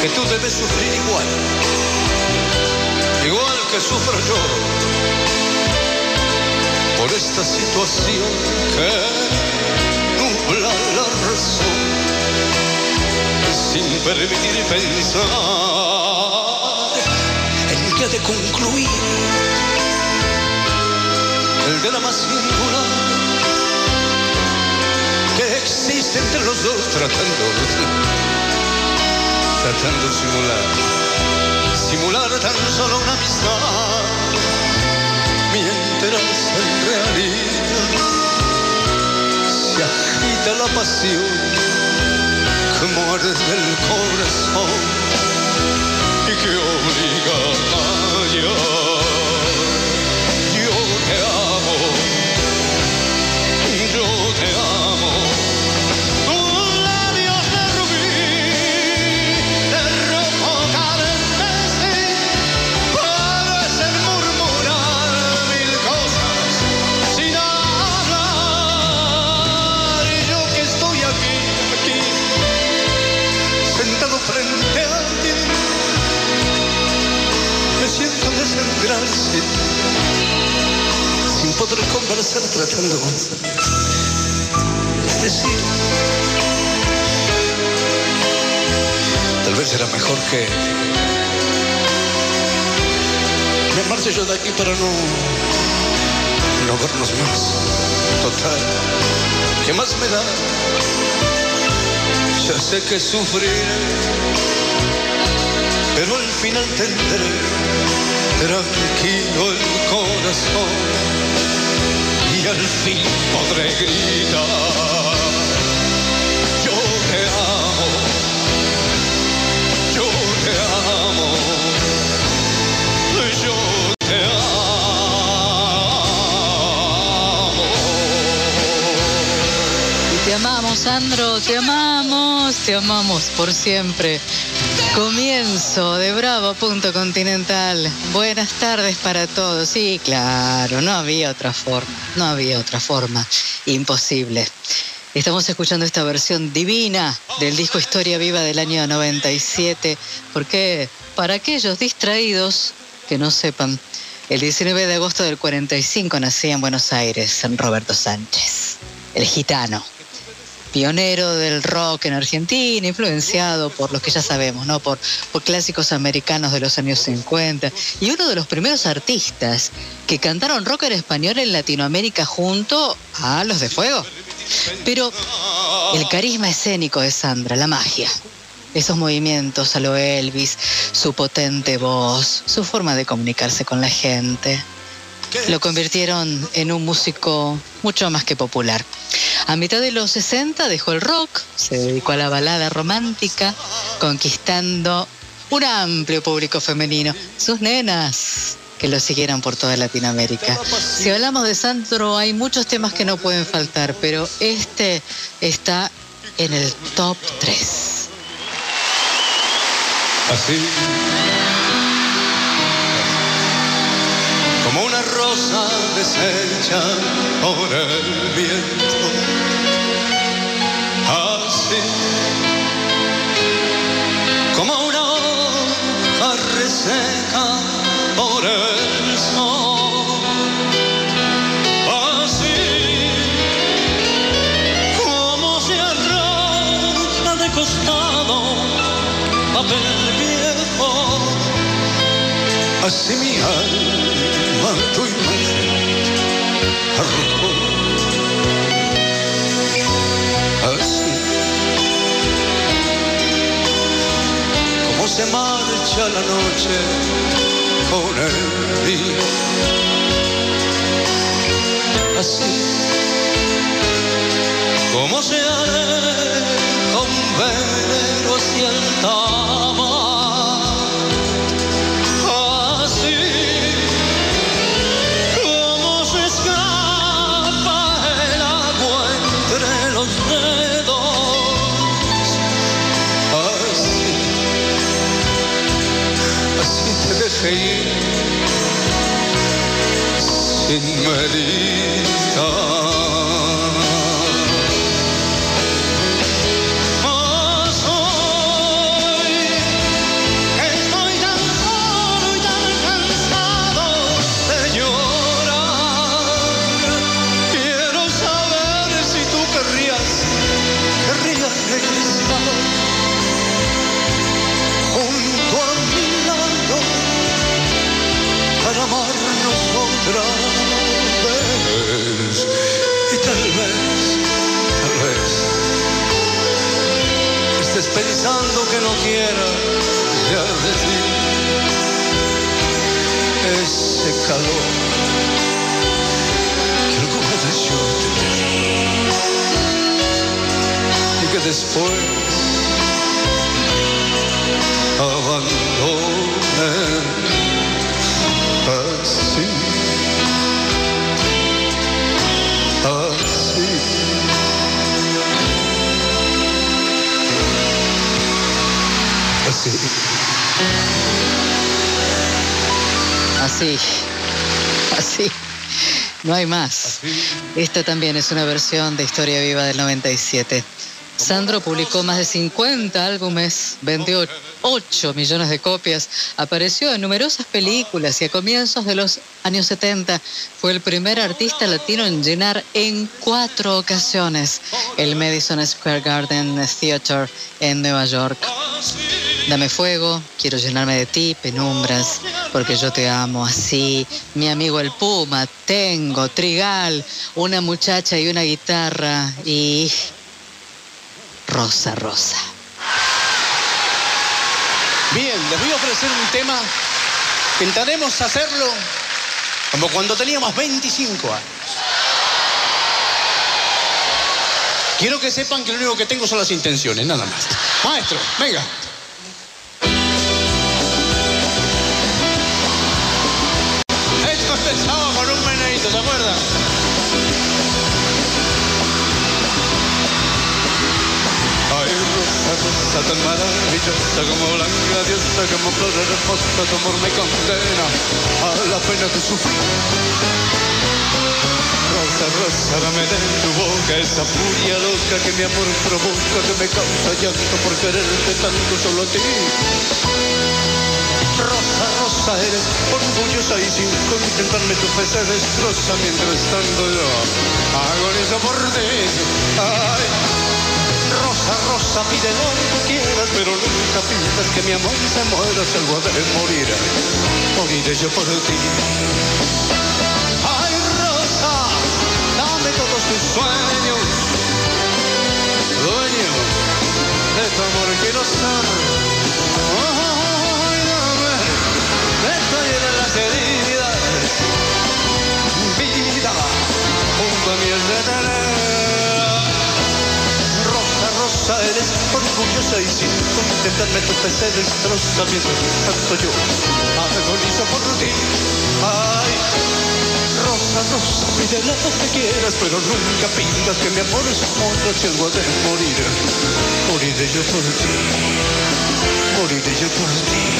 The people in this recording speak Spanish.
que, tú debes sufrir igual, igual que sufro yo. Por esta situación que nubla la razón. Sin permitir pensar en que ha de concluir el drama singular que existe entre los dos tratando, tratando de simular, simular tan solo una amistad, mientras en realidad. Se agita la pasión. Que muerde el corazón. Y que obliga a callar. Tratando de decir. Tal vez será mejor que me marche yo de aquí para no, no vernos más. Total, ¿qué más me da? Ya sé que sufriré, pero al final tendré tranquilo el corazón y al fin podré gritar. Yo te amo, yo te amo, yo te amo. Y te amamos, Sandro, te amamos, te amamos por siempre. Comienzo de Bravo Punto Continental. Buenas tardes para todos. Sí, claro, no había otra forma, no había otra forma. Imposible. Estamos escuchando esta versión divina del disco Historia Viva del año 97. Porque para aquellos distraídos que no sepan, el 19 de agosto del 45 nacía en Buenos Aires Roberto Sánchez, el gitano pionero del rock en Argentina, influenciado por los que ya sabemos, ¿no? Por, por clásicos americanos de los años 50. Y uno de los primeros artistas que cantaron rock en español en Latinoamérica junto a los de Fuego. Pero el carisma escénico de Sandra, la magia, esos movimientos a lo Elvis, su potente voz, su forma de comunicarse con la gente, lo convirtieron en un músico mucho más que popular. A mitad de los 60 dejó el rock, se dedicó a la balada romántica, conquistando un amplio público femenino, sus nenas que lo siguieran por toda Latinoamérica. Si hablamos de Sandro, hay muchos temas que no pueden faltar, pero este está en el top 3. Así como una rosa deshecha por el viento. Así como una hoja reseca por el sol. Así como se arranca de costado papel viejo. Así mi alma tu. Así como se marcha la noche con el día. Así como se aleja un velero hacia el tamar. Sin meditar. Que no quiera ya decir ese calor. Alguna vez yo te di y que después Así, así. No hay más. Esta también es una versión de Historia Viva del 97. Sandro publicó más de 50 álbumes, vendió 8 millones de copias, apareció en numerosas películas y a comienzos de los años 70 fue el primer artista latino en llenar en cuatro ocasiones el Madison Square Garden Theater en Nueva York. Dame fuego, quiero llenarme de ti, penumbras, porque yo te amo así. Mi amigo el Puma, tengo, Trigal, una muchacha y una guitarra y Rosa Rosa. Bien, les voy a ofrecer un tema intentaremos hacerlo como cuando teníamos 25 años. Quiero que sepan que lo único que tengo son las intenciones, nada más. Maestro, venga. Rosa tan maravillosa como blanca diosa, como flor hermosa, tu amor me condena a la pena que sufrí. Rosa, rosa, dame de tu boca esa furia loca que mi amor provoca, que me causa llanto por quererte tanto solo a ti. Rosa, rosa, eres orgullosa y sin contemplarme tu fe se destroza mientras tanto yo agonizo por ti. Ay, Rosa, rosa, pide pero nunca pidas que mi amor se muera si algo de morir. Moriré yo por ti. Ay, Rosa, dame todos tus sueños. Dueño orgullosa y sin contentarme tu fe se destroza tanto yo agonizo por ti. Ay, rosa, rosa, pide lo que quieras, pero nunca pidas que mi amor es muera si algo de morir. Moriré yo por ti, moriré yo por ti,